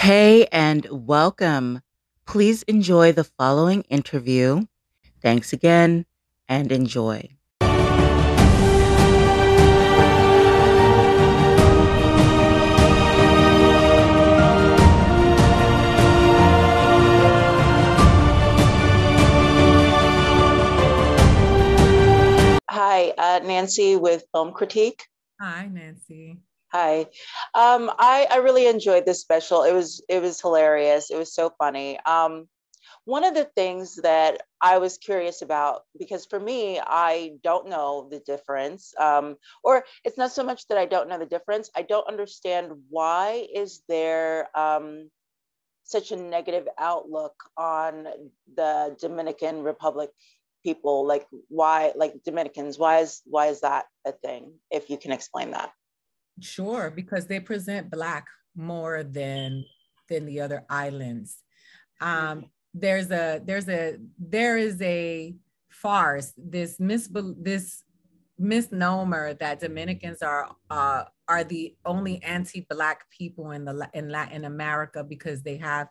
Hey, and welcome. Please enjoy the following interview. Thanks again and enjoy. Hi, uh, Nancy with Film Critique. Hi, Nancy. Hi. Um, I, I really enjoyed this special. It was it was hilarious. It was so funny. Um, one of the things that I was curious about, because for me, I don't know the difference, um, or it's not so much that I don't know the difference. I don't understand why is there um, such a negative outlook on the Dominican Republic people? Like why, like Dominicans? Why is why is that a thing? If you can explain that. Sure, because they present black more than than the other islands. Um, there's a there's a there is a farce this mis this misnomer that Dominicans are uh, are the only anti-black people in the in Latin America because they have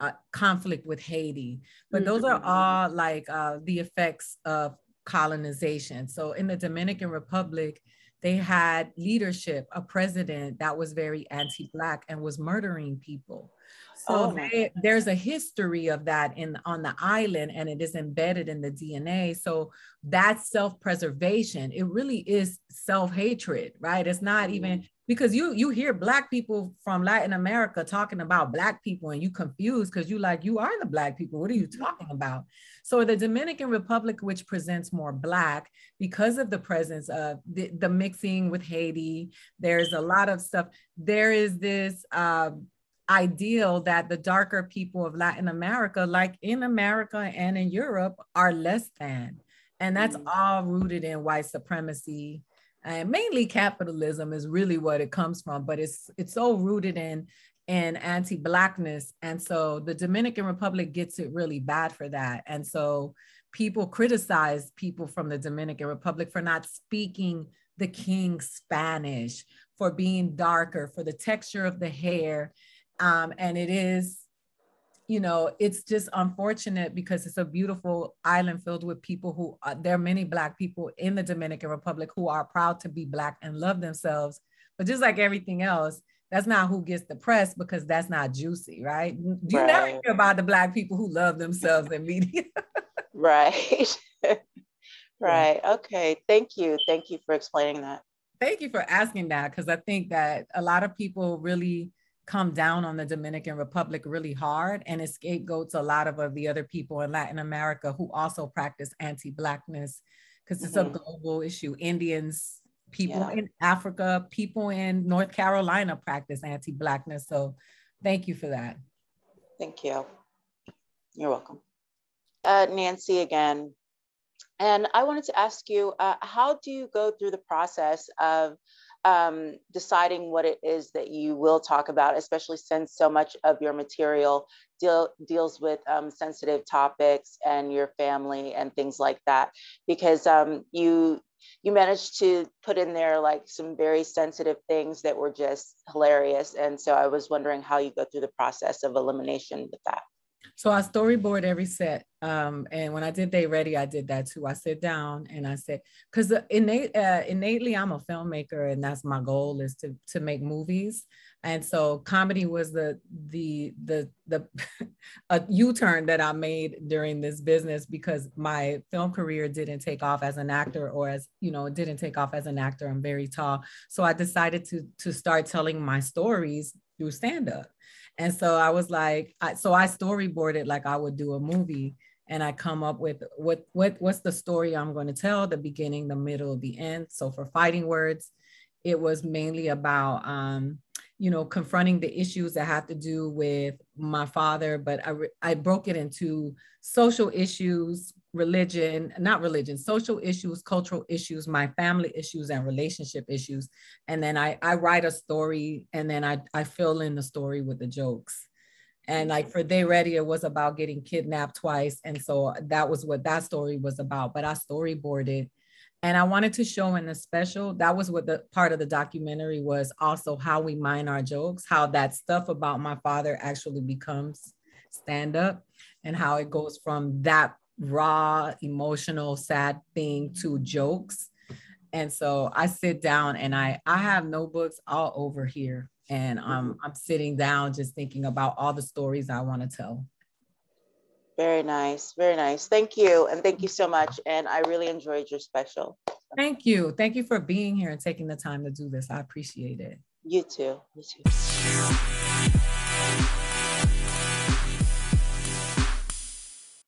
uh, conflict with Haiti. But those are mm-hmm. all like uh, the effects of colonization. So in the Dominican Republic, they had leadership, a president that was very anti-black and was murdering people. So oh. they, there's a history of that in on the island, and it is embedded in the DNA. So that's self-preservation. It really is self-hatred, right? It's not even mm-hmm. Because you you hear black people from Latin America talking about black people, and you confused because you like you are the black people. What are you talking about? So the Dominican Republic, which presents more black because of the presence of the, the mixing with Haiti, there's a lot of stuff. There is this. Uh, ideal that the darker people of Latin America, like in America and in Europe, are less than. And that's mm-hmm. all rooted in white supremacy. And mainly capitalism is really what it comes from, but it's it's so rooted in in anti-blackness. And so the Dominican Republic gets it really bad for that. And so people criticize people from the Dominican Republic for not speaking the king's Spanish, for being darker, for the texture of the hair um, and it is, you know, it's just unfortunate because it's a beautiful island filled with people who uh, there are many Black people in the Dominican Republic who are proud to be Black and love themselves. But just like everything else, that's not who gets the press because that's not juicy, right? You right. never hear about the Black people who love themselves in media. right. right. Okay. Thank you. Thank you for explaining that. Thank you for asking that because I think that a lot of people really come down on the Dominican Republic really hard and it scapegoats a lot of, of the other people in Latin America who also practice anti-blackness because it's mm-hmm. a global issue. Indians, people yeah. in Africa, people in North Carolina practice anti-blackness. So thank you for that. Thank you. You're welcome. Uh, Nancy again. And I wanted to ask you, uh, how do you go through the process of um, deciding what it is that you will talk about, especially since so much of your material deal, deals with um, sensitive topics and your family and things like that. Because um, you you managed to put in there like some very sensitive things that were just hilarious, and so I was wondering how you go through the process of elimination with that. So I storyboard every set. Um, and when I did They Ready, I did that too. I sit down and I said, because innate, uh, innately I'm a filmmaker and that's my goal is to, to make movies. And so comedy was the, the, the, the a U-turn that I made during this business because my film career didn't take off as an actor or as, you know, it didn't take off as an actor. I'm very tall. So I decided to, to start telling my stories through stand-up. And so I was like, I, so I storyboarded like I would do a movie and I come up with what what what's the story I'm going to tell, the beginning, the middle, the end. So for fighting words, it was mainly about um, you know confronting the issues that have to do with my father, but I I broke it into social issues, religion, not religion, social issues, cultural issues, my family issues, and relationship issues. And then I, I write a story and then I, I fill in the story with the jokes. And like for They Ready, it was about getting kidnapped twice. And so that was what that story was about. But I storyboarded. And I wanted to show in the special, that was what the part of the documentary was also how we mine our jokes, how that stuff about my father actually becomes stand up and how it goes from that raw, emotional, sad thing to jokes. And so I sit down and I I have notebooks all over here and um, I'm sitting down just thinking about all the stories I want to tell. Very nice. Very nice. Thank you. And thank you so much. And I really enjoyed your special. Thank you. Thank you for being here and taking the time to do this. I appreciate it. You too. You too.